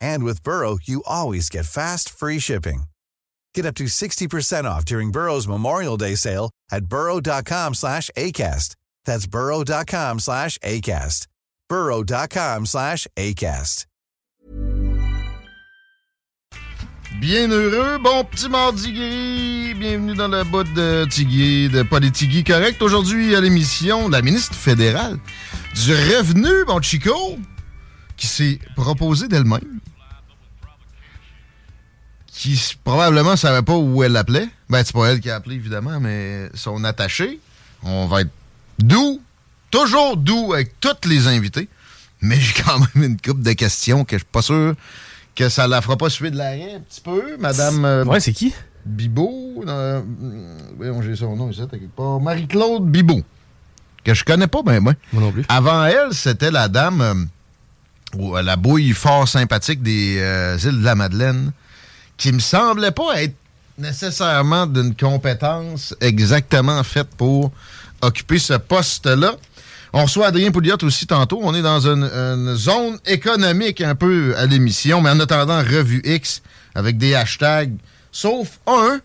And with Burrow, you always get fast, free shipping. Get up to 60% off during Burrow's Memorial Day sale at burrow.com slash ACAST. That's burrow.com slash ACAST. burrow.com slash ACAST. Bien heureux, bon petit mardi gris. Bienvenue dans la botte de Tigui, de Politigui Correct. Aujourd'hui, à l'émission, la ministre fédérale du Revenu, mon Chico, qui s'est proposée d'elle-même, qui probablement savait pas où elle l'appelait. Ben, c'est pas elle qui a appelé, évidemment, mais son attaché. On va être doux, toujours doux avec tous les invités. Mais j'ai quand même une couple de questions que je suis pas sûr que ça la fera pas suivre de l'arrêt un petit peu. Madame euh, Ouais, c'est qui? Bibot. euh, voyons, j'ai son nom ici, à quelque part. Marie-Claude Bibot. Que je connais pas, ben moi. Moi non plus. Avant elle, c'était la dame, euh, euh, la bouille fort sympathique des îles de la Madeleine, qui me semblait pas être nécessairement d'une compétence exactement faite pour occuper ce poste-là. On reçoit Adrien Pouliot aussi tantôt. On est dans une, une zone économique un peu à l'émission, mais en attendant, Revue X avec des hashtags, sauf un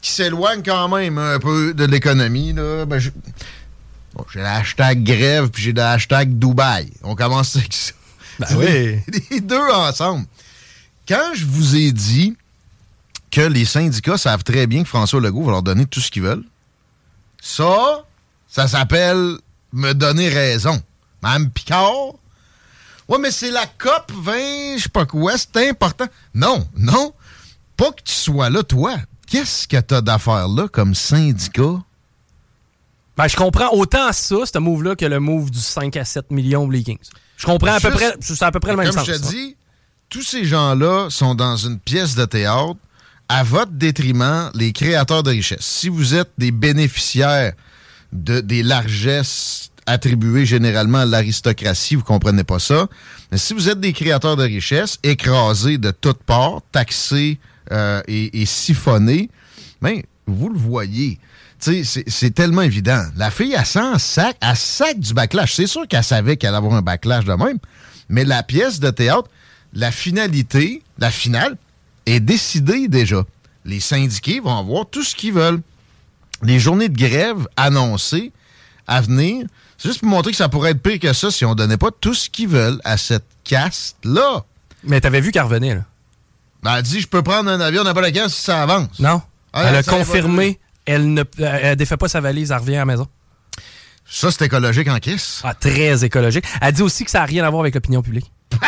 qui s'éloigne quand même un peu de l'économie. là. Ben, je- Bon, j'ai le hashtag grève puis j'ai le hashtag Dubaï. On commence avec ça. Ben oui. Les deux ensemble. Quand je vous ai dit que les syndicats savent très bien que François Legault va leur donner tout ce qu'ils veulent, ça, ça s'appelle me donner raison. Mme Picard, ouais, mais c'est la COP 20, je sais pas quoi, c'est important. Non, non, pas que tu sois là, toi. Qu'est-ce que t'as d'affaires là comme syndicat? Ben, je comprends autant ça, ce move-là, que le move du 5 à 7 millions pour les Kings. Je comprends à peu Juste- près, c'est à peu près le même Comme sens. je te dis, tous ces gens-là sont dans une pièce de théâtre à votre détriment, les créateurs de richesse. Si vous êtes des bénéficiaires de, des largesses attribuées généralement à l'aristocratie, vous comprenez pas ça. Mais si vous êtes des créateurs de richesse, écrasés de toutes parts, taxés euh, et, et siphonnés, ben, vous le voyez. C'est- tellement évident. La fille, elle sent sac, elle sac du backlash. C'est sûr qu'elle savait qu'elle allait avoir un backlash de même. Mais la pièce de théâtre, la finalité, la finale, est décidée déjà. Les syndiqués vont avoir tout ce qu'ils veulent. Les journées de grève annoncées à venir, c'est juste pour montrer que ça pourrait être pire que ça si on donnait pas tout ce qu'ils veulent à cette caste-là. Mais t'avais vu qu'elle revenait, là. Ben, elle dit, je peux prendre un avion n'importe quand si ça avance. Non. Ah, elle a confirmé, elle ne elle défait pas sa valise, elle revient à la maison. Ça, c'est écologique en kiss. Ah, très écologique. Elle dit aussi que ça n'a rien à voir avec l'opinion publique.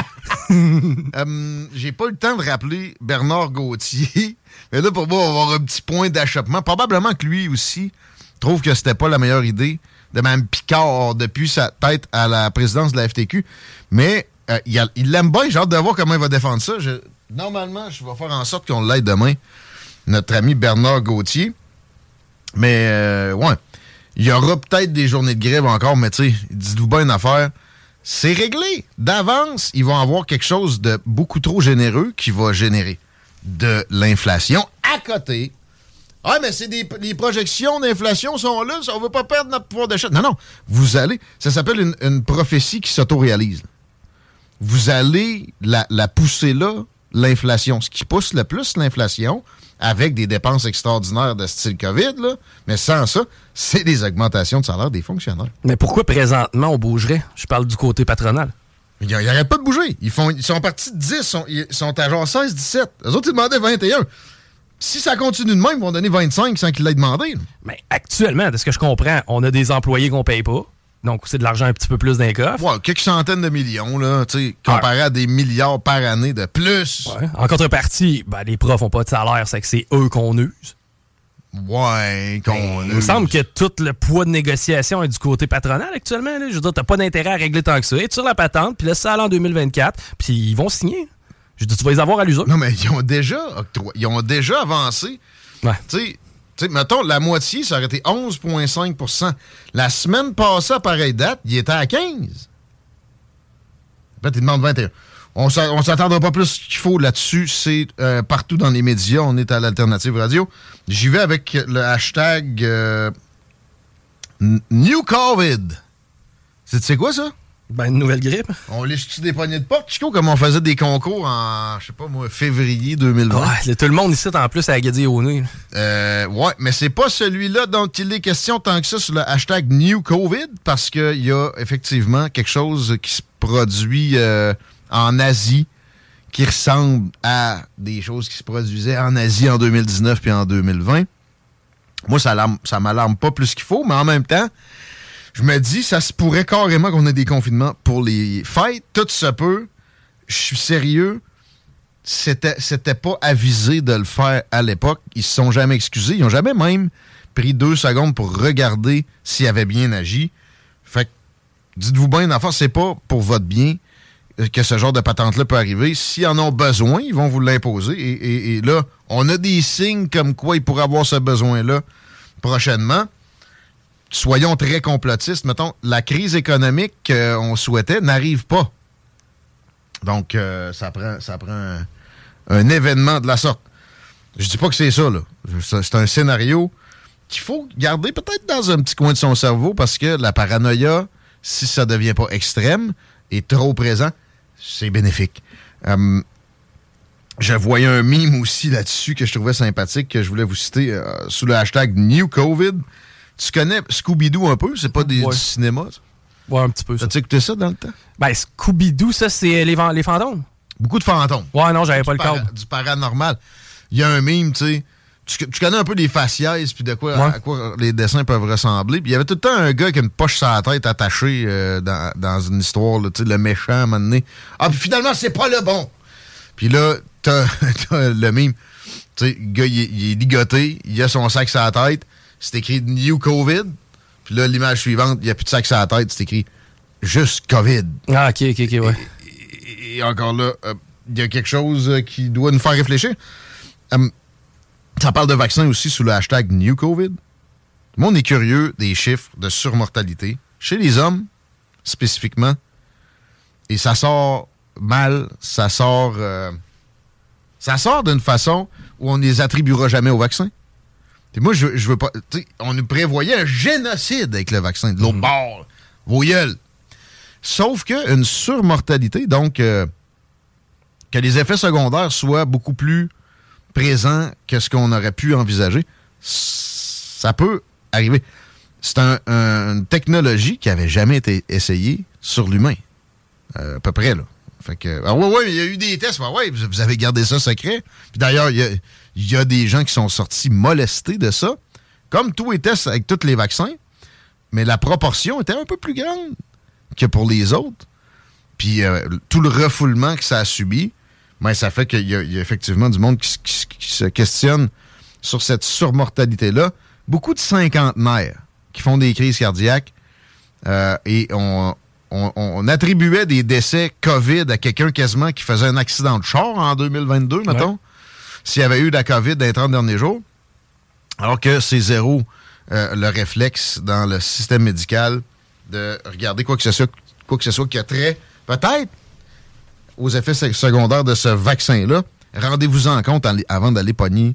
Euh, J'ai pas eu le temps de rappeler Bernard Gauthier. Mais là, pour moi, on va avoir un petit point d'achoppement. Probablement que lui aussi trouve que c'était pas la meilleure idée de Mme Picard depuis sa tête à la présidence de la FTQ. Mais euh, il l'aime bien. J'ai hâte de voir comment il va défendre ça. Normalement, je vais faire en sorte qu'on l'aide demain, notre ami Bernard Gauthier. Mais, euh, ouais. Il y aura peut-être des journées de grève encore, mais tu sais, dites-vous bien une affaire. C'est réglé. D'avance, ils vont avoir quelque chose de beaucoup trop généreux qui va générer de l'inflation à côté. Ah, mais c'est des les projections d'inflation sont là, on veut pas perdre notre pouvoir d'achat. Non, non. Vous allez. Ça s'appelle une, prophétie qui s'autoréalise. Vous allez la pousser là, l'inflation. Ce qui pousse le plus l'inflation, avec des dépenses extraordinaires de style COVID, là, mais sans ça, c'est des augmentations de salaire des fonctionnaires. Mais pourquoi présentement on bougerait? Je parle du côté patronal. Ils n'arrêtent pas de bouger. Ils, font, ils sont partis de 10, ils sont, ils sont à genre 16, 17. Les autres, ils demandaient 21. Si ça continue de même, ils vont donner 25 sans qu'ils l'aient demandé. là. Mais actuellement, de ce que je comprends, on a des employés qu'on paye pas. Donc, c'est de l'argent un petit peu plus d'un coffre. Ouais, quelques centaines de millions, là, tu sais, comparé à des milliards par année de plus. Ouais. En contrepartie, ben, les profs n'ont pas de salaire, c'est que c'est eux qu'on use. Ouais, qu'on ben, Il me semble que tout le poids de négociation est du côté patronal actuellement. Là. Je veux dire, t'as pas d'intérêt à régler tant que ça. Et sur la patente, puis laisse ça aller en 2024, puis ils vont signer. Je dis, tu vas les avoir à l'usure. Non, mais ils ont déjà Ils ont déjà avancé. Ouais. Tu sais, mettons, la moitié, ça aurait été 11,5% La semaine passée, à pareille date, il était à 15 Peut-être il demande 21 on ne s'attendra pas plus qu'il faut là-dessus. C'est euh, partout dans les médias. On est à l'Alternative Radio. J'y vais avec le hashtag euh, New COVID. C'est quoi ça? Ben, une nouvelle grippe. On lèche-tu des poignées de porte, Chico, comme on faisait des concours en, je sais pas moi, février 2020? Ouais, tout le monde ici, en plus, à Agadi au nez. Euh, ouais, mais c'est pas celui-là dont il est question tant que ça sur le hashtag New COVID, parce qu'il y a effectivement quelque chose qui se produit euh, en Asie qui ressemble à des choses qui se produisaient en Asie en 2019 puis en 2020. Moi, ça, ça m'alarme pas plus qu'il faut, mais en même temps, je me dis, ça se pourrait carrément qu'on ait des confinements pour les fêtes. Tout se peut. Je suis sérieux. C'était, c'était pas avisé de le faire à l'époque. Ils se sont jamais excusés. Ils ont jamais même pris deux secondes pour regarder s'ils avaient bien agi. Fait que, dites-vous bien, d'enfant, c'est pas pour votre bien que ce genre de patente-là peut arriver. S'ils en ont besoin, ils vont vous l'imposer. Et, là, on a des signes comme quoi ils pourraient avoir ce besoin-là prochainement soyons très complotistes, mettons, la crise économique qu'on souhaitait n'arrive pas. Donc, euh, ça prend, ça prend un, événement de la sorte. Je dis pas que c'est ça, là. C'est un scénario qu'il faut garder peut-être dans un petit coin de son cerveau parce que la paranoïa, si ça devient pas extrême et trop présent, c'est bénéfique. Hum, je voyais un mime aussi là-dessus que je trouvais sympathique, que je voulais vous citer euh, sous le hashtag New COVID. Tu connais Scooby-Doo un peu? C'est pas des, du cinéma? Ça? Ouais, un petit peu. T'as-tu écouté ça dans le temps? Ben, Scooby-Doo, ça, c'est les, les fantômes. Beaucoup de fantômes. Ouais, non, j'avais pas le cas. Du paranormal. Il y a un mime, tu sais. Tu, connais un peu les faciès puis de quoi, à quoi les dessins peuvent ressembler. Puis il y avait tout le temps un gars qui a une poche sur la tête attachée euh, dans, dans, une histoire, le méchant à un moment donné. Ah, puis finalement, c'est pas le bon. Puis là, t'as le mime. Tu sais, le gars, il, il, est ligoté, il a son sac sur la tête c'est écrit New COVID. Puis là, l'image suivante, il n'y a plus de sac sur la tête, c'est écrit juste COVID. Ah, ok, ok, ok, ouais. Et, encore là, euh, il y a quelque chose euh, qui doit nous faire réfléchir. Hum, ça parle de vaccins aussi sous le hashtag New COVID. Moi, on est curieux des chiffres de surmortalité chez les hommes, spécifiquement. Et ça sort mal, ça sort. Euh, ça sort d'une façon où on ne les attribuera jamais au vaccin moi, je, je veux pas. On nous prévoyait un génocide avec le vaccin de l'autre mm. bord. Vos Sauf qu'une surmortalité, donc euh, que les effets secondaires soient beaucoup plus présents que ce qu'on aurait pu envisager, ça peut arriver. C'est une technologie qui avait jamais été essayée sur l'humain. Euh, à peu près, là. Fait que, ah ouais, ouais, il y a eu des tests. ouais, vous avez gardé ça secret. Puis d'ailleurs, il y a il y a des gens qui sont sortis molestés de ça, comme tout était avec tous les vaccins, mais la proportion était un peu plus grande que pour les autres. Puis euh, tout le refoulement que ça a subi, ben, ça fait qu'il y, a effectivement du monde qui, se questionne sur cette surmortalité-là. Beaucoup de cinquantenaires qui font des crises cardiaques euh, et on, attribuait des décès COVID à quelqu'un quasiment qui faisait un accident de char en 2022, mettons s'il y avait eu la COVID dans les 30 derniers jours, alors que c'est zéro euh, le réflexe dans le système médical de regarder quoi que ce soit, quoi que ce soit qui a trait, peut-être, aux effets secondaires de ce vaccin-là. Rendez-vous en compte avant d'aller pogner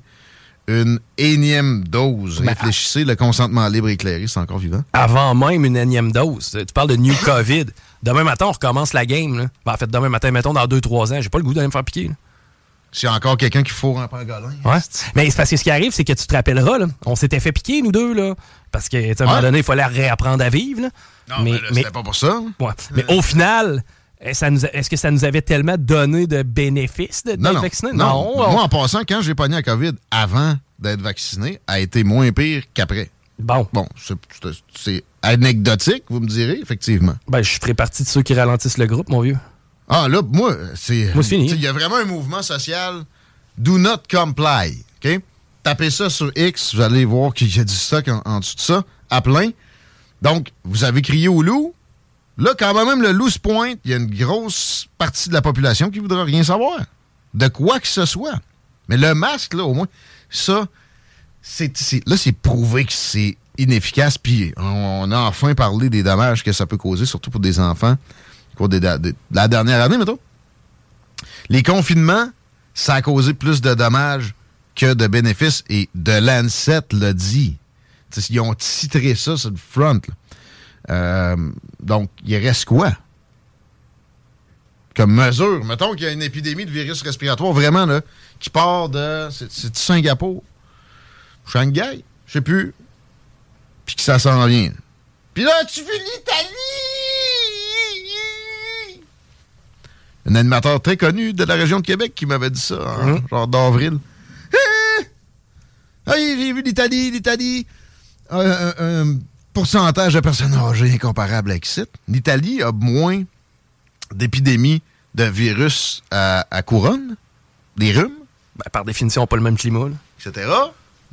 une énième dose. Réfléchissez, le consentement libre et éclairé, c'est encore vivant. Avant même une énième dose. Tu parles de New COVID. Demain matin, on recommence la game. Ben, en fait, demain matin, mettons, dans 2-3 ans, j'ai pas le goût d'aller me faire piquer. S'il y a encore quelqu'un qui fourre un pangolin. Ouais. Mais c'est parce que ce qui arrive, c'est que tu te rappelleras, là, on s'était fait piquer, nous deux, là. Parce qu'à un moment donné, il fallait réapprendre à vivre. Là. Non, mais, mais c'était pas pour ça. Ouais. Mais au final, est-ce que ça nous avait tellement donné de bénéfices d'être vacciné? Non, non. Moi, en passant, quand j'ai pogné la COVID avant d'être vacciné, a été moins pire qu'après. Bon. Bon, c'est anecdotique, vous me direz, effectivement. Ben, je ferai partie de ceux qui ralentissent le groupe, mon vieux. Ah, là, moi, c'est. Moi, c'est fini. Il y a vraiment un mouvement social. Do not comply. OK? Tapez ça sur X, vous allez voir qu'il y a du stock en, en, dessous de ça, à plein. Donc, vous avez crié au loup. Là, quand même, le loup se pointe, il y a une grosse partie de la population qui voudra rien savoir. De quoi que ce soit. Mais le masque, là, au moins, ça, c'est, là, c'est prouvé que c'est inefficace. Puis on, a enfin parlé des dommages que ça peut causer, surtout pour des enfants, cours de, la dernière année, mettons. Les confinements, ça a causé plus de dommages que de bénéfices. Et de Lancet l'a dit. ils ont titré ça sur le front. Euh, donc, il reste quoi? Comme mesure. Mettons qu'il y a une épidémie de virus respiratoire vraiment là, qui part de. C'est Singapour. Shanghai, je sais plus. Puis que ça s'en vient. Puis là, tu veux l'Italie! Un animateur très connu de la région de Québec qui m'avait dit ça, hein, hum. genre d'avril. Ah, j'ai vu l'Italie, l'Italie. Un, pourcentage de personnes âgées incomparable avec ici. L'Italie a moins d'épidémies de virus à, couronne, des rhumes. Ben, par définition, pas le même climat. Etc.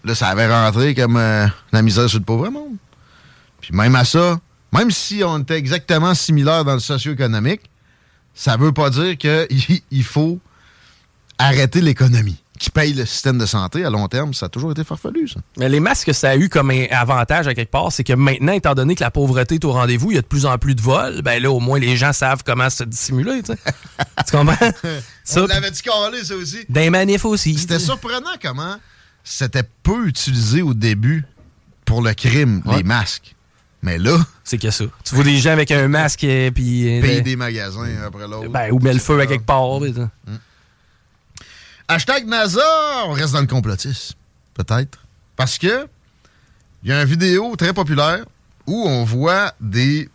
Là, ça avait rentré comme euh, la misère sur le pauvre monde. Puis même à ça, même si on était exactement similaire dans le socio-économique, ça veut pas dire qu'il faut arrêter l'économie qui paye le système de santé à long terme, ça a toujours été farfelu, ça. Mais les masques, ça a eu comme un avantage à quelque part, c'est que maintenant, étant donné que la pauvreté est au rendez-vous, il y a de plus en plus de vols, ben là, au moins, les gens savent comment se dissimuler, tu sais. tu comprends? On l'avait-tu calé, ça aussi? Des manifs aussi. C'était surprenant comment c'était peu utilisé au début pour le crime, les masques. Mais là. C'est que ça. Tu vois des gens avec un masque et puis. Euh, Payer des magasins après l'autre. Ben, ou met le feu à quelque part. Mm. Hashtag NASA, on reste dans le complotisme. Peut-être. Parce que il y a une vidéo très populaire où on voit des,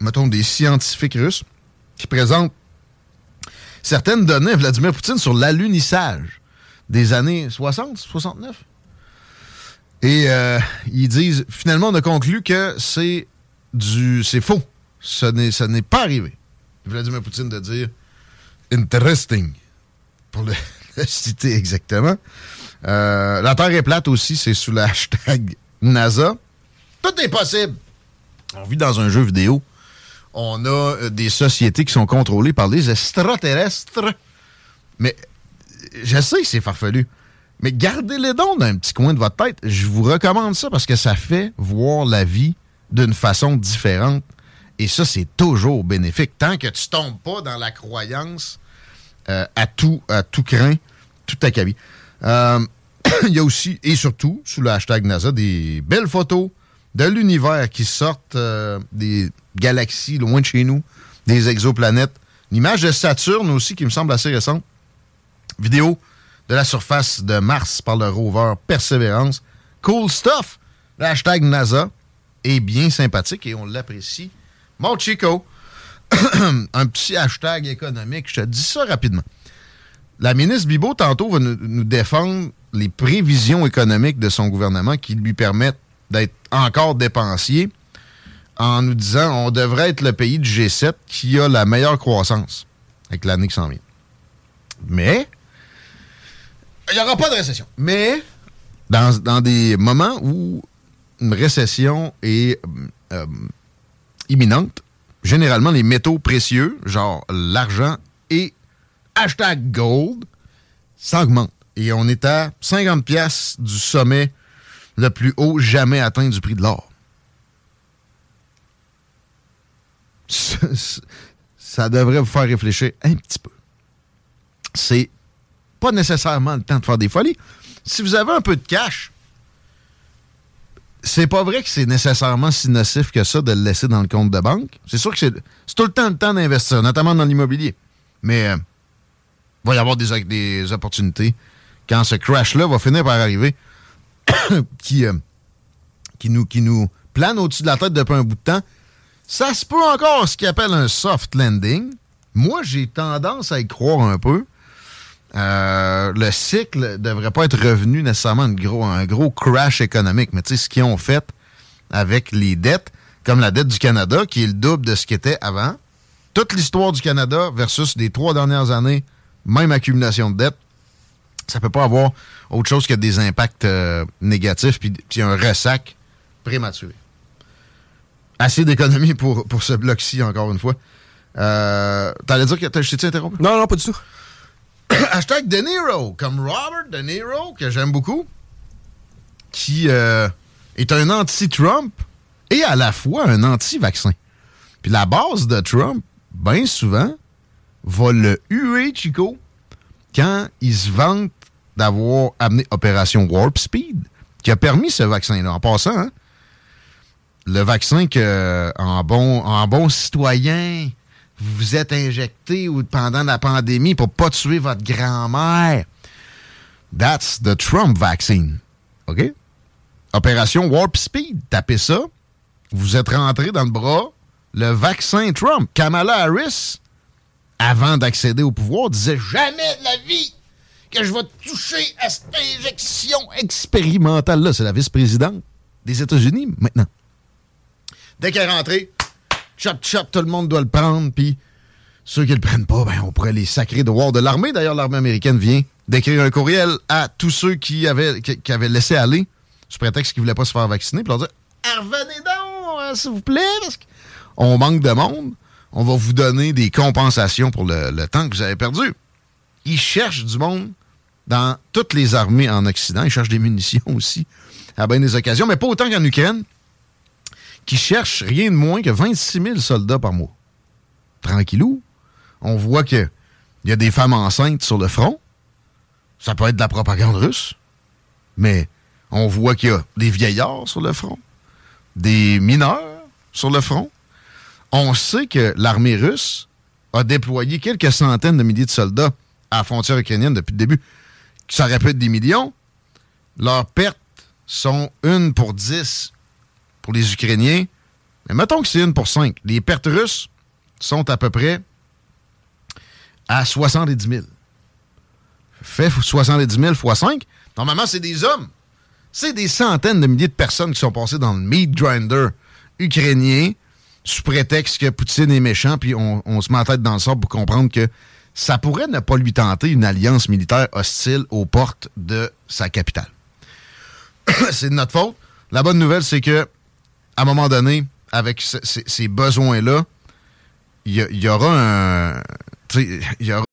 mettons, des scientifiques russes qui présentent certaines données à Vladimir Poutine sur l'alunissage des années 60, 69. Et euh, ils disent, finalement, on a conclu que c'est du, c'est faux. N'est, ce n'est pas arrivé. Vladimir Poutine de dire interesting, pour le, citer exactement. Euh, la Terre est plate aussi, c'est sous le hashtag NASA. Tout est possible. On vit dans un jeu vidéo. On a euh, des sociétés qui sont contrôlées par des extraterrestres. Mais je sais que c'est farfelu, mais gardez-les dons dans un petit coin de votre tête. Je vous recommande ça parce que ça fait voir la vie d'une façon différente. Et ça, c'est toujours bénéfique. Tant que tu tombes pas dans la croyance euh, à, tout, à tout craint, tout acabit. Euh, il y a aussi, et surtout, sous le hashtag NASA, des belles photos de l'univers qui sortent euh, des galaxies loin de chez nous, des exoplanètes. L'image de Saturne aussi, qui me semble assez récente. Vidéo de la surface de Mars par le rover Perseverance. Cool stuff. Le hashtag NASA est bien sympathique et on l'apprécie. Mon Chico, un petit hashtag économique, je te dis ça rapidement. La ministre Bibo, tantôt, va nous, nous défendre les prévisions économiques de son gouvernement qui lui permettent d'être encore dépensier en nous disant on devrait être le pays du G7 qui a la meilleure croissance avec l'année qui s'en vient. Mais il n'y aura pas de récession. Mais dans, des moments où une récession est euh, imminente, généralement les métaux précieux, genre l'argent et hashtag gold, s'augmentent. Et on est à 50 pièces du sommet le plus haut jamais atteint du prix de l'or. Ça devrait vous faire réfléchir un petit peu. C'est pas nécessairement le temps de faire des folies. Si vous avez un peu de cash, c'est pas vrai que c'est nécessairement si nocif que ça de le laisser dans le compte de banque. C'est sûr que c'est tout le temps le temps d'investir, notamment dans l'immobilier. Mais euh, il va y avoir des, des opportunités quand ce crash-là va finir par arriver qui, euh, qui, nous, qui nous plane au-dessus de la tête depuis un bout de temps. Ça se peut encore ce qu'on appelle un soft landing. Moi, j'ai tendance à y croire un peu. Euh, le cycle devrait pas être revenu nécessairement un gros, un gros crash économique. Mais tu sais, ce qu'ils ont fait, avec les dettes, comme la dette du Canada, qui est le double de ce qu'était avant. Toute l'histoire du Canada versus les trois dernières années, même accumulation de dettes, ça peut pas avoir autre chose que des impacts euh, négatifs puis, un ressac prématuré. Assez d'économie pour, pour ce bloc-ci, encore une fois. Euh, T'allais dire que je t'ai interrompu? Non, non, pas du tout. Hashtag De Niro, comme Robert De Niro, que j'aime beaucoup, qui euh, est un anti-Trump et à la fois un anti-vaccin. Puis la base de Trump, bien souvent, va le huer, Chico, quand il se vante d'avoir amené Opération Warp Speed, qui a permis ce vaccin-là. En passant, hein, le vaccin que, en bon, en bon citoyen, vous êtes injecté ou pendant la pandémie pour pas tuer votre grand-mère. That's the Trump vaccine. OK? Opération Warp Speed. Tapez ça. Vous êtes rentré dans le bras le vaccin Trump. Kamala Harris, avant d'accéder au pouvoir, disait jamais de la vie que je vais toucher à cette injection expérimentale-là. C'est la vice-présidente des États-Unis maintenant. Dès qu'elle est rentrée, chop chop, tout le monde doit le prendre, puis ceux qui le prennent pas, ben, on pourrait les sacrer de voir de l'armée. D'ailleurs, l'armée américaine vient d'écrire un courriel à tous ceux qui avaient, laissé aller, sous prétexte qu'ils voulaient pas se faire vacciner, puis leur dire Revenez donc, hein, s'il vous plaît, parce qu'on manque de monde. On va vous donner des compensations pour le, le temps que vous avez perdu. Ils cherchent du monde dans toutes les armées en Occident. Ils cherchent des munitions aussi, à bien des occasions, mais pas autant qu'en Ukraine qui cherche rien de moins que 26 000 soldats par mois. Tranquillou. On voit qu'il y a des femmes enceintes sur le front. Ça peut être de la propagande russe. Mais on voit qu'il y a des vieillards sur le front, des mineurs sur le front. On sait que l'armée russe a déployé quelques centaines de milliers de soldats à la frontière ukrainienne depuis le début. Ça aurait pu être des millions. Leurs pertes sont une pour dix pour les Ukrainiens. Mais mettons que c'est une pour cinq. Les pertes russes sont à peu près à 70 000. Fait 70 000 fois 5. Normalement, c'est des hommes. C'est des centaines de milliers de personnes qui sont passées dans le meat grinder ukrainien sous prétexte que Poutine est méchant, puis on, se met la tête dans le sable pour comprendre que ça pourrait ne pas lui tenter une alliance militaire hostile aux portes de sa capitale. c'est de notre faute. La bonne nouvelle, c'est que à un moment donné, avec ces besoins-là, il y, y, aura un. Y aura...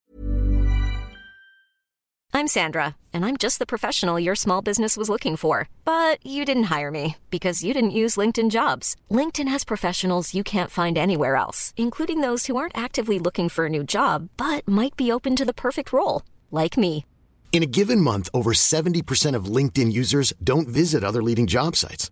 I'm Sandra, and I'm just the professional your small business was looking for. But you didn't hire me because you didn't use LinkedIn jobs. LinkedIn has professionals you can't find anywhere else, including those who aren't actively looking for a new job but might be open to the perfect role, like me. In a given month, over 70% of LinkedIn users don't visit other leading job sites.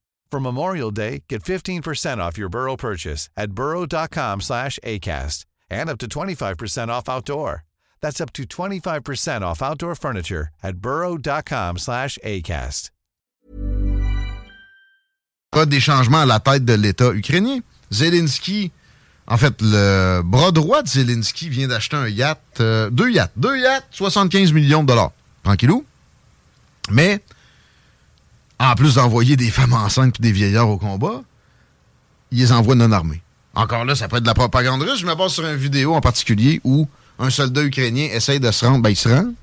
For Memorial Day, get 15% off your Burrow purchase at burrow.com slash ACAST and up to 25% off outdoor. That's up to 25% off outdoor furniture at burrow.com slash ACAST. Des changements à la tête de l'État ukrainien. Zelensky, en fait, le bras droit de Zelensky vient d'acheter un yacht, euh, deux yachts, deux yachts, 75 millions de dollars. Tranquillou. Mais en plus d'envoyer des femmes enceintes et des vieillards au combat, ils les envoient non armés. Encore là, ça peut être de la propagande russe. Je me base sur une vidéo en particulier où un soldat ukrainien essaye de se rendre, ben il se rend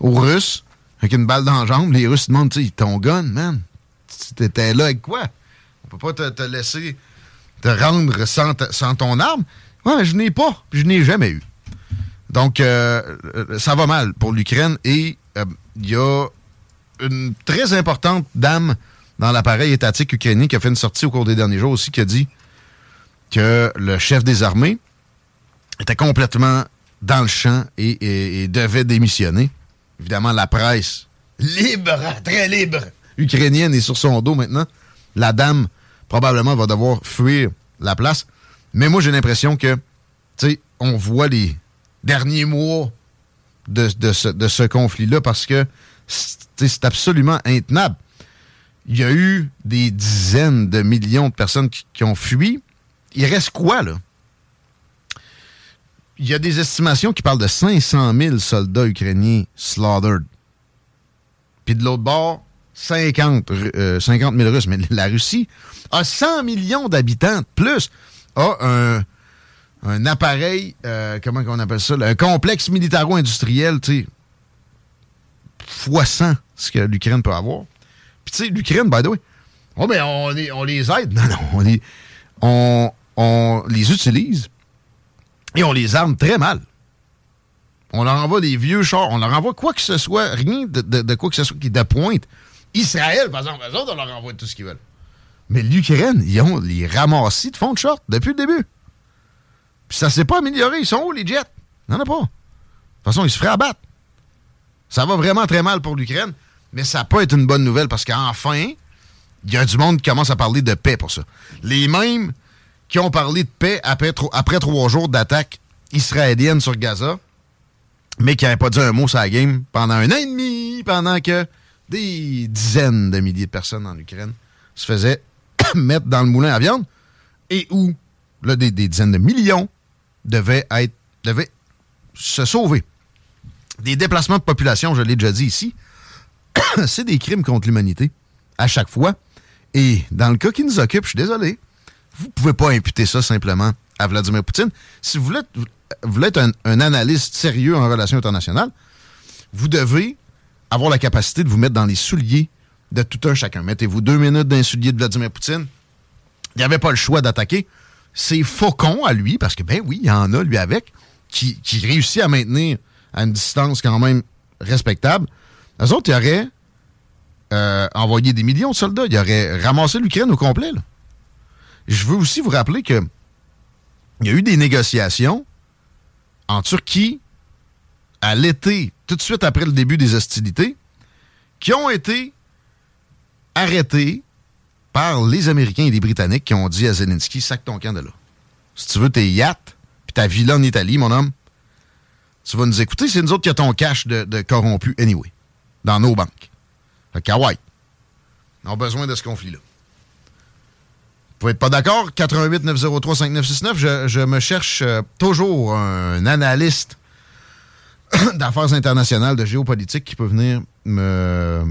aux Russes avec une balle dans la jambe. Les Russes demandent, tu ton gun, man, t'étais là avec quoi? On peut pas te, laisser te rendre sans, ton arme. Ouais, mais je n'ai pas, je n'ai jamais eu. Donc, euh, ça va mal pour l'Ukraine et euh, il y a une très importante dame dans l'appareil étatique ukrainien qui a fait une sortie au cours des derniers jours aussi, qui a dit que le chef des armées était complètement dans le champ et, devait démissionner. Évidemment, la presse libre, très libre, ukrainienne est sur son dos maintenant. La dame, probablement, va devoir fuir la place. Mais moi, j'ai l'impression que, tu sais, on voit les derniers mois de, ce, conflit-là parce que c'est absolument intenable. Il y a eu des dizaines de millions de personnes qui, ont fui. Il reste quoi, là? Il y a des estimations qui parlent de 500 000 soldats ukrainiens slaughtered. Puis de l'autre bord, 50, 50 000 Russes. Mais la Russie a 100 millions d'habitants de plus, a un, appareil, euh, comment on appelle ça, un complexe militaro-industriel, tu sais, fois 100 ce que l'Ukraine peut avoir. Puis tu sais, l'Ukraine, by the way, oh, on, on les aide. Non, non, on les, on, on les utilise et on les arme très mal. On leur envoie des vieux chars, on leur envoie quoi que ce soit, rien de, de, quoi que ce soit qui est de pointe. Israël, par exemple, eux autres, on leur envoie tout ce qu'ils veulent. Mais l'Ukraine, ils ont les ramassis de fond de short depuis le début. Puis ça s'est pas amélioré. Ils sont où, les jets? Il en a pas. De toute façon, ils se feraient abattre. Ça va vraiment très mal pour l'Ukraine, mais ça peut être une bonne nouvelle parce qu'enfin, il y a du monde qui commence à parler de paix pour ça. Les mêmes qui ont parlé de paix après, trois jours d'attaque israélienne sur Gaza, mais qui n'avaient pas dit un mot sur la game pendant un an et demi, pendant que des dizaines de milliers de personnes en Ukraine se faisaient mettre dans le moulin à viande et où là, des, dizaines de millions devaient se sauver. Des déplacements de population, je l'ai déjà dit ici, c'est des crimes contre l'humanité à chaque fois. Et dans le cas qui nous occupe, je suis désolé, vous pouvez pas imputer ça simplement à Vladimir Poutine. Si vous voulez, vous être un, un, analyste sérieux en relations internationales, vous devez avoir la capacité de vous mettre dans les souliers de tout un chacun. Mettez-vous deux minutes dans les souliers de Vladimir Poutine. Il n'y avait pas le choix d'attaquer. C'est faucon à lui, parce que, ben oui, il y en a, lui, avec, qui, qui réussit à maintenir à une distance quand même respectable. Les autres, ils auraient euh, envoyé des millions de soldats. Ils auraient ramassé l'Ukraine au complet. Je veux aussi vous rappeler que il y a eu des négociations en Turquie à l'été, tout de suite après le début des hostilités, qui ont été arrêtées par les Américains et les Britanniques qui ont dit à Zelensky, sac ton camp de là. Si tu veux tes yachts, puis ta villa en Italie, mon homme, tu vas nous écouter, c'est nous autres qui avons ton cash de, de corrompu anyway, dans nos banques. Fait qu'Hawaii, on a besoin de ce conflit-là. Vous pouvez être pas d'accord? 88 903 5969, je, je me cherche euh, toujours un analyste d'affaires internationales, de géopolitique qui peut venir me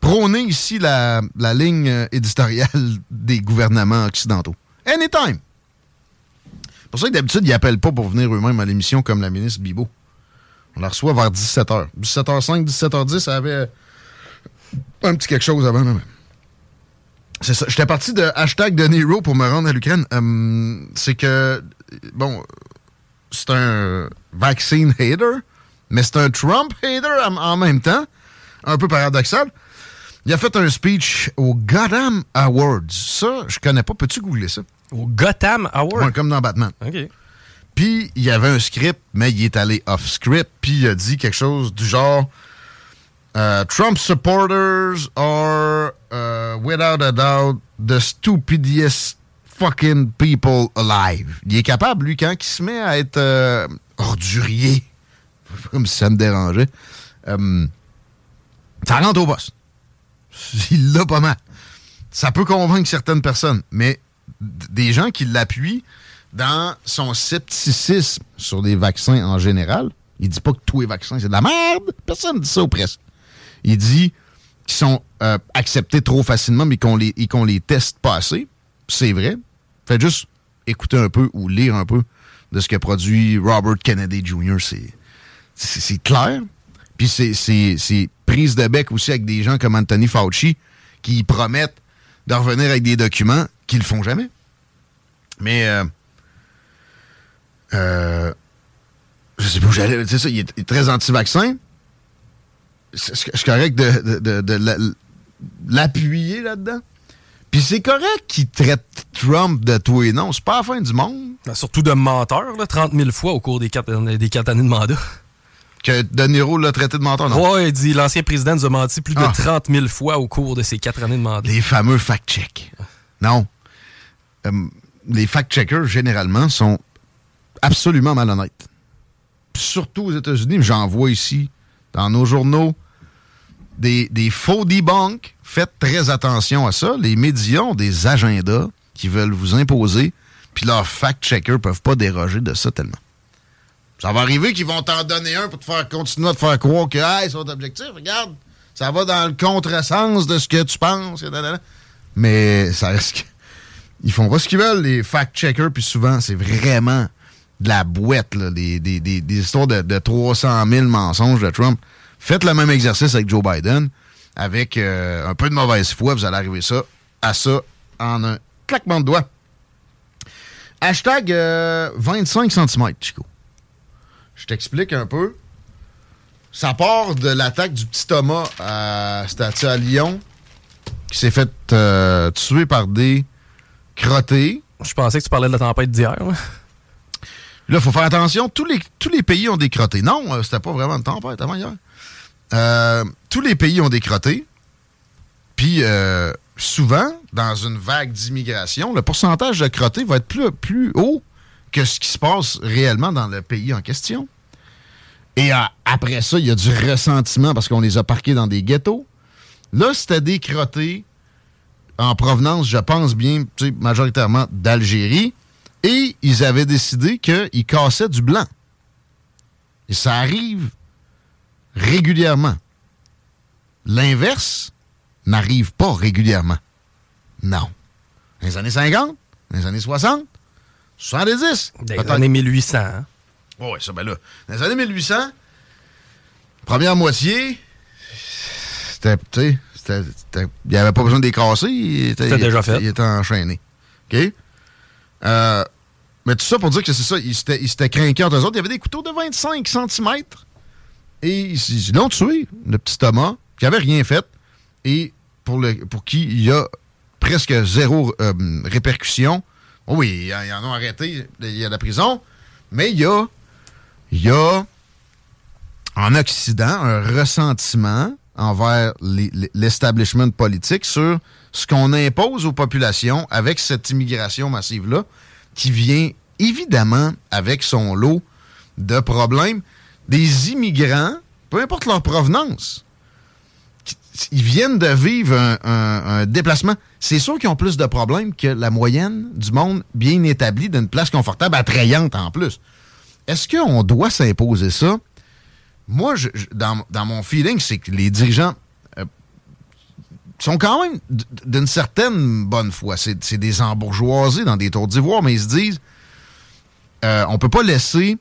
prôner ici la, la ligne euh, éditoriale des gouvernements occidentaux. Anytime! C'est pour ça que d'habitude, ils n'appellent pas pour venir eux-mêmes à l'émission comme la ministre Bibot. On la reçoit vers 17h. 17h05, 17h10, ça avait un petit quelque chose avant. C'est ça. J'étais parti de hashtag de Nero pour me rendre à l'Ukraine. Hum, c'est que, bon, c'est un vaccine hater, mais c'est un Trump hater en, même temps. Un peu paradoxal. Il a fait un speech au Gotham Awards. Ça, je connais pas. Peux-tu googler ça? Au Gotham Awards? comme dans Batman. OK. Puis il y avait un script, mais il est allé off-script, puis il a dit quelque chose du genre euh, Trump supporters are, uh, without a doubt, the stupidest fucking people alive. Il est capable, lui, quand il se met à être euh, ordurier, comme si ça me dérangeait, euh, ça rentre au boss. Il l'a pas mal. Ça peut convaincre certaines personnes, mais des gens qui l'appuient, dans son scepticisme sur les vaccins en général, il dit pas que tous les vaccins, c'est de la merde. Personne ne dit ça ou presque. Il dit qu'ils sont euh, acceptés trop facilement, mais qu'on les, qu'on les teste pas assez. C'est vrai. Faites juste écouter un peu ou lire un peu de ce que produit Robert Kennedy Jr. C'est clair. Puis c'est prise de bec aussi avec des gens comme Anthony Fauci qui promettent de revenir avec des documents qu'ils ne font jamais. Mais euh, euh, je sais pas où j'allais. C'est ça, il est, très anti-vaccin. C'est correct de, de, de, l'appuyer là-dedans. Puis c'est correct qu'il traite Trump de tout et non. C'est pas la fin du monde. Ben, surtout de menteur, là, 30 000 fois au cours des quatre, des quatre années de mandat. Que De Niro l'a traité de menteur, non? Ouais, il dit l'ancien président nous a menti plus de 30 ah. 000 fois au cours de ces quatre années de mandat. Les fameux fact-checks. Non. Euh, les fact-checkers, généralement, sont absolument malhonnêtes. Surtout aux États-Unis, j'en vois ici, dans nos journaux, des, faux debunks. Faites très attention à ça. Les médias ont des agendas qui veulent vous imposer, puis leurs fact-checkers peuvent pas déroger de ça tellement. Ça va arriver qu'ils vont t'en donner un pour te faire continuer à te faire croire que ils sont objectifs. Regarde, ça va dans le contresens de ce que tu penses. Mais ça risque. Ils font pas ce qu'ils veulent, les fact-checkers, puis souvent, c'est vraiment de la boîte, des, des, histoires de, de 300 000 mensonges de Trump. Faites le même exercice avec Joe Biden. Avec euh, un peu de mauvaise foi, vous allez arriver ça, à ça en un claquement de doigts. Hashtag euh, 25 cm, Chico. Je t'explique un peu. Ça part de l'attaque du petit Thomas à, c'était à Lyon, qui s'est fait euh, tuer par des crottés. Je pensais que tu parlais de la tempête d'hier. Là, il faut faire attention. Tous les, pays ont des crottés. Non, euh, c'était pas vraiment une tempête avant hier. Euh, tous les pays ont des crottés. Puis, euh, souvent, dans une vague d'immigration, le pourcentage de crottés va être plus, plus haut que ce qui se passe réellement dans le pays en question. Et après ça, il y a du ressentiment parce qu'on les a parqués dans des ghettos. Là, c'était des crottés en provenance, je pense bien, majoritairement d'Algérie. Et ils avaient décidé qu'ils cassaient du blanc. Et ça arrive régulièrement. L'inverse n'arrive pas régulièrement. Non. Dans les années 50, dans les années 60, 70. Dans les années 1800. Hein? Oui, ça, ben là. Dans les années 1800, première moitié, c'était, il n'y avait pas besoin de les casser. C'était déjà fait. Il était enchaîné. OK? Euh, mais tout ça pour dire que c'est ça, ils s'étaient craqués entre eux autres. Il y avait des couteaux de 25 cm. Et ils l'ont tué, le petit Thomas, qui avait rien fait. Et pour, le, pour qui il y a presque zéro euh, répercussion. Oh oui, ils en ont arrêté, il y a la prison. Mais il y a, il y a en Occident un ressentiment envers l'establishment politique sur ce qu'on impose aux populations avec cette immigration massive-là, qui vient évidemment avec son lot de problèmes. Des immigrants, peu importe leur provenance, ils viennent de vivre un, déplacement. C'est sûr qu'ils ont plus de problèmes que la moyenne du monde bien établi d'une place confortable, attrayante en plus. Est-ce qu'on doit s'imposer ça? Moi, je, dans, mon feeling, c'est que les dirigeants sont quand même d'une certaine bonne foi. C'est des embourgeoisés dans des tours d'ivoire, mais ils se disent euh, on peut pas laisser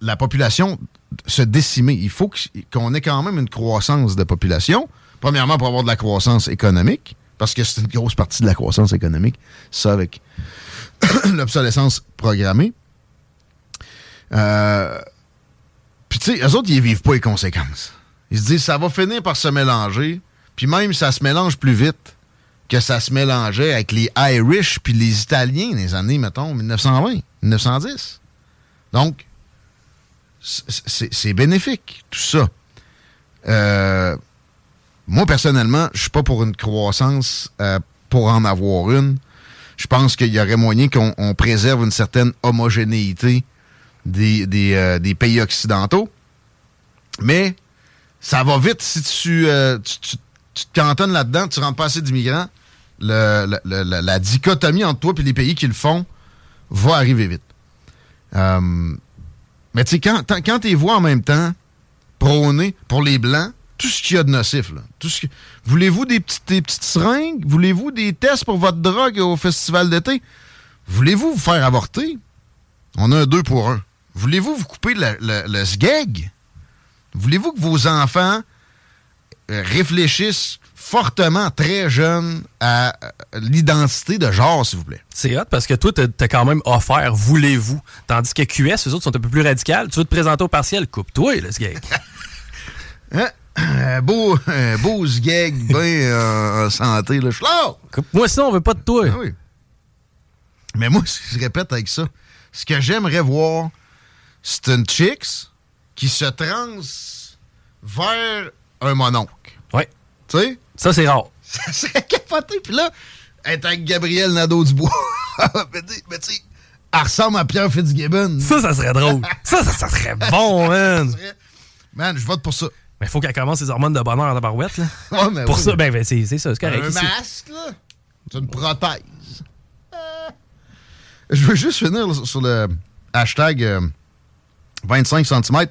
la population se décimer. Il faut qu'on ait quand même une croissance de population. Premièrement, pour avoir de la croissance économique, parce que c'est une grosse partie de la croissance économique, ça avec l'obsolescence programmée. Euh, puis tu sais, eux autres, ils vivent pas les conséquences. Ils se disent, ça va finir par se mélanger, puis même ça se mélange plus vite que ça se mélangeait avec les Irish puis les Italiens les années, mettons, 1920, 1910. Donc, c'est bénéfique, tout ça. Euh, moi, personnellement, je suis pas pour une croissance euh, pour en avoir une. Je pense qu'il y aurait moyen qu'on préserve une certaine homogénéité des, euh, des, pays occidentaux. Mais ça va vite si tu, tu, tu, te cantonnes là-dedans, tu rentres pas assez d'immigrants. la dichotomie entre toi et les pays qui le font va arriver vite. Mais tu sais, quand, quand tu vois en même temps prôner pour les Blancs tout ce qu'il y a de nocif. Tout ce Voulez-vous des petites, seringues? Voulez-vous des tests pour votre drogue au festival d'été? Voulez-vous vous faire avorter? On a un deux pour un. Voulez-vous vous couper le, le? Voulez-vous que vos enfants euh, réfléchissent fortement, très jeune, à l'identité de genre, s'il vous plaît. C'est hot parce que toi, t'as quand même offert voulez-vous. Tandis que QS, eux autres sont un peu plus radicales. Tu veux te présenter au partiel, coupe-toi, là, ce gag. hein? Un beau, un beau gag, bien en santé, là. Coupe-moi ça, on veut pas de toi. Ah oui. Mais moi, je répète avec ça, ce que j'aimerais voir, c'est une chicks qui se trans vers un mononcle. Tu sais? Ça, c'est rare. Ça serait capoté. Puis là, être avec Gabriel Nadeau-Dubois. mais tu sais, mais tu sais, elle ressemble à Pierre Fitzgibbon. Ça, ça serait drôle. ça, ça, ça serait bon, man. Man, je vote pour ça. Mais il faut qu'elle commence ses hormones de bonheur dans barouette, là. Ouais, mais Pour oui, ça, ben, ben, c'est ça, c'est correct. Un ici. masque, là? C'est une prothèse. Euh, Je veux juste finir là, sur le hashtag euh, 25 cm.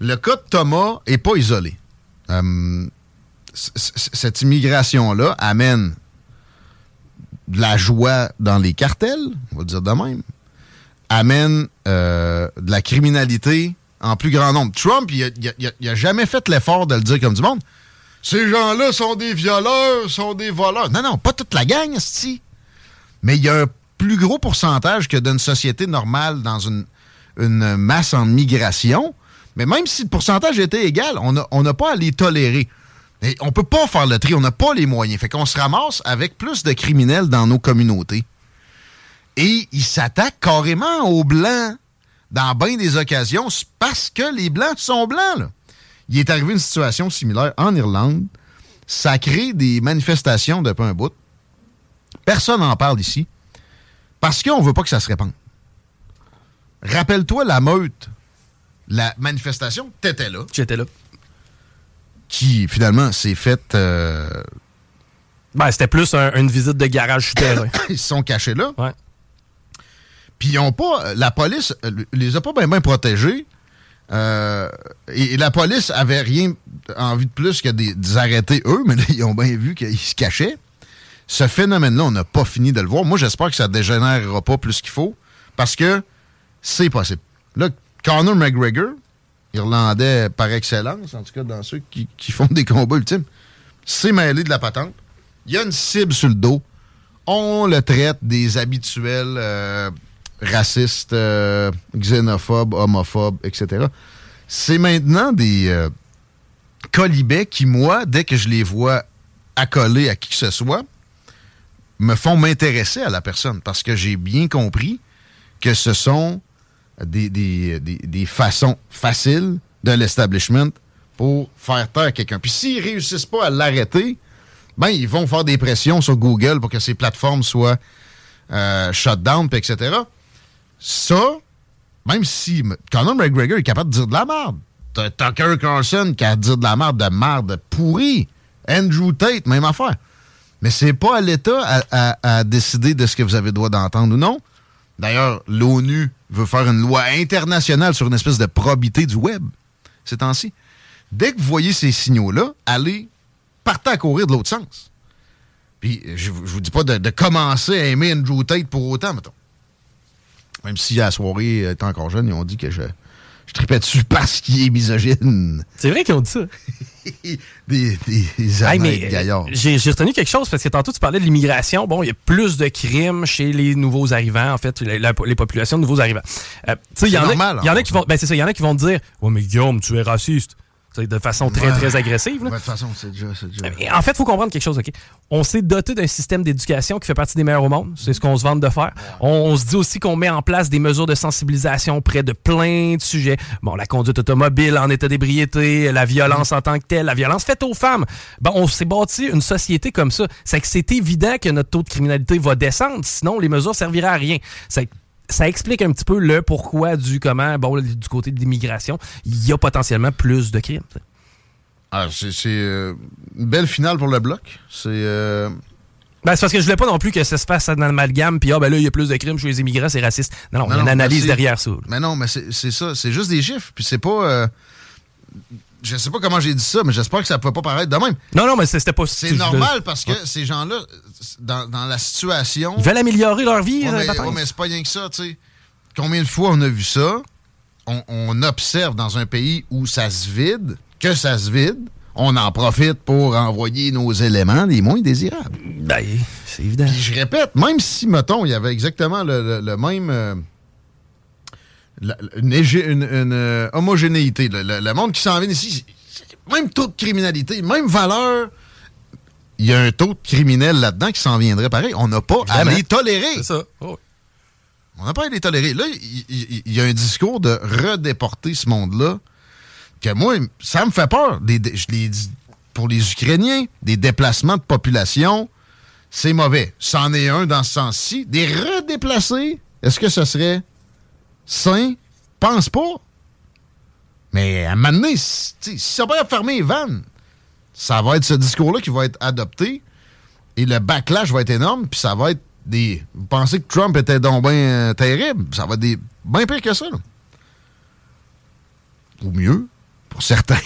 Le cas de Thomas est pas isolé. Euh, cette immigration-là amène de la joie dans les cartels, on va dire de même, amène euh, de la criminalité en plus grand nombre. Trump, il a, jamais fait l'effort de le dire comme du monde. Ces gens-là sont des violeurs, sont des voleurs. Non, non, pas toute la gang, sti. Mais il y a un plus gros pourcentage que d'une société normale dans une, masse en migration. Mais même si le pourcentage était égal, on n'a pas à les tolérer. Et on peut pas faire le tri, on n'a pas les moyens. Fait qu'on se ramasse avec plus de criminels dans nos communautés. Et ils s'attaquent carrément aux Blancs dans bien des occasions parce que les Blancs sont Blancs. là. Il est arrivé une situation similaire en Irlande. Ça crée des manifestations depuis un bout. Personne n'en parle ici. Parce qu'on veut pas que ça se répande. Rappelle-toi la meute, la manifestation, t'étais là, J'étais là. Qui finalement s'est faite. euh, Ben, c'était plus un- une visite de garage souterrain. ils se sont cachés là. Ouais. Puis ils ont pas. La police euh, les a pas bien protégés. Euh, et, et la police avait rien envie de plus que des, des arrêter eux, mais là, ils ont bien vu qu'ils se cachaient. Ce phénomène-là, on n'a pas fini de le voir. Moi, j'espère que ça dégénérera pas plus qu'il faut, parce que c'est possible. Là, Conor McGregor, Irlandais par excellence, en tout cas dans ceux qui, qui font des combats ultimes, s'est mêlé de la patente. Il y a une cible sur le dos. On le traite des habituels euh, racistes, euh, xénophobes, homophobes, etc. C'est maintenant des euh, colibets qui, moi, dès que je les vois accolés à qui que ce soit, me font m'intéresser à la personne parce que j'ai bien compris que ce sont des, des- des- des façons faciles de l'establishment pour faire taire quelqu'un. Puis s'ils réussissent pas à l'arrêter, ben ils vont faire des pressions sur Google pour que ces plateformes soient euh, shut down, etc. Ça, même si Conor McGregor est capable de dire de la merde. Tucker Carlson qui a dit de la merde, de merde pourrie. Andrew Tate, même affaire. Mais c'est pas à l'État à- à décider de ce que vous avez le droit d'entendre ou non. D'ailleurs, l'ONU veut faire une loi internationale sur une espèce de probité du web ces temps-ci. Dès que vous voyez ces signaux-là, allez, partez à courir de l'autre sens. Puis, je, je vous dis pas de, commencer à aimer Andrew Tate pour autant, mettons. Même si la soirée, étant encore jeune, ils ont dit que je, je tripais dessus parce qu'il est misogyne. C'est vrai qu'ils ont dit ça. des des, des Hey, mais honnêtes gaillards. euh, j'ai retenu quelque chose parce que tantôt tu parlais de l'immigration. Bon, il y a plus de crimes chez les nouveaux arrivants, en fait, la- la- les populations de nouveaux arrivants. Euh, C'est en a, normal, il y en a qui vont, ben c'est ça, il y en a qui vont te dire, ouais mais Guillaume, tu es raciste, de façon très Ouais. très agressive. là. Ouais, de toute façon, c'est déjà, En fait, il faut comprendre quelque chose, OK? On s'est doté d'un système d'éducation qui fait partie des meilleurs au monde. C'est ce qu'on se vante de faire. On, on se dit aussi qu'on met en place des mesures de sensibilisation près de plein de sujets. Bon, la conduite automobile en état d'ébriété, la violence en tant que telle, la violence faite aux femmes. Bon, on s'est bâti une société comme ça. C'est que c'est évident que notre taux de criminalité va descendre, sinon les mesures serviraient à rien. C'est ça explique un petit peu le pourquoi du comment, bon, du côté de l'immigration, il y a potentiellement plus de crimes. Ah, c'est euh, une belle finale pour le bloc. C'est. euh, Ben, c'est parce que je voulais pas non plus que ça se fasse un amalgame, puis ah, ben là, il y a plus de crimes chez les immigrants, c'est raciste. Non, non, il y a une analyse derrière ça. là. Mais non, mais c'est c'est ça. C'est juste des chiffres. Puis c'est pas. euh, je sais pas comment j'ai dit ça, mais j'espère que ça peut pas paraître de même. Non, non, mais c'était pas C'est normal parce que ces gens-là, dans, dans la situation. Ils veulent améliorer leur vie, Ouais, euh, mais, ouais, mais c'est pas rien que ça, tu sais. Combien de fois on a vu ça? On, on observe dans un pays où ça se vide, que ça se vide, on en profite pour envoyer nos éléments les moins désirables. Ben, c'est évident. Puis je répète, même si, mettons, il y avait exactement le, le- le même. euh, la- une, égé- une- une, euh, homogénéité. Le, le- le monde qui s'en vient ici, même taux de criminalité, même valeur. Il y a un taux de criminels là-dedans qui s'en viendrait pareil. On n'a pas à les tolérer. C'est ça. Oh. On n'a pas à les tolérer. Là, il y, a un discours de redéporter ce monde-là que moi, ça me fait peur. Des- je l'ai dit pour les Ukrainiens, des déplacements de population, c'est mauvais. C'en est un dans ce sens-ci. Des redéplacés, est-ce que ce serait sain? Pense pas. Mais à un moment donné, si ça va fermer les vannes, ça va être ce discours-là qui va être adopté et le backlash va être énorme, puis ça va être des. Vous pensez que Trump était donc bien euh, terrible? Ça va être des... bien pire que ça. Là. Ou mieux, pour certains,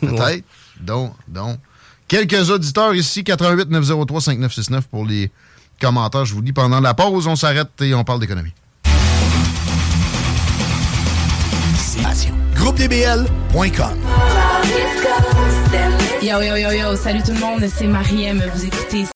peut-être. Donc, donc. Quelques auditeurs ici, 88 903 5969 pour les commentaires. Je vous dis pendant la pause, on s'arrête et on parle d'économie. GroupeDBL.com Yo, yo, yo, yo, salut tout le monde, c'est Mariem, vous écoutez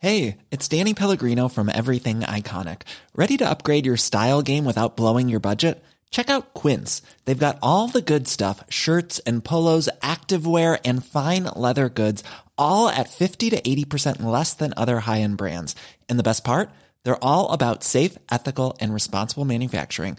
Hey, it's Danny Pellegrino from Everything Iconic. Ready to upgrade your style game without blowing your budget? Check out Quince. They've got all the good stuff, shirts and polos, activewear and fine leather goods, all at 50 to 80% less than other high-end brands. And the best part? They're all about safe, ethical and responsible manufacturing.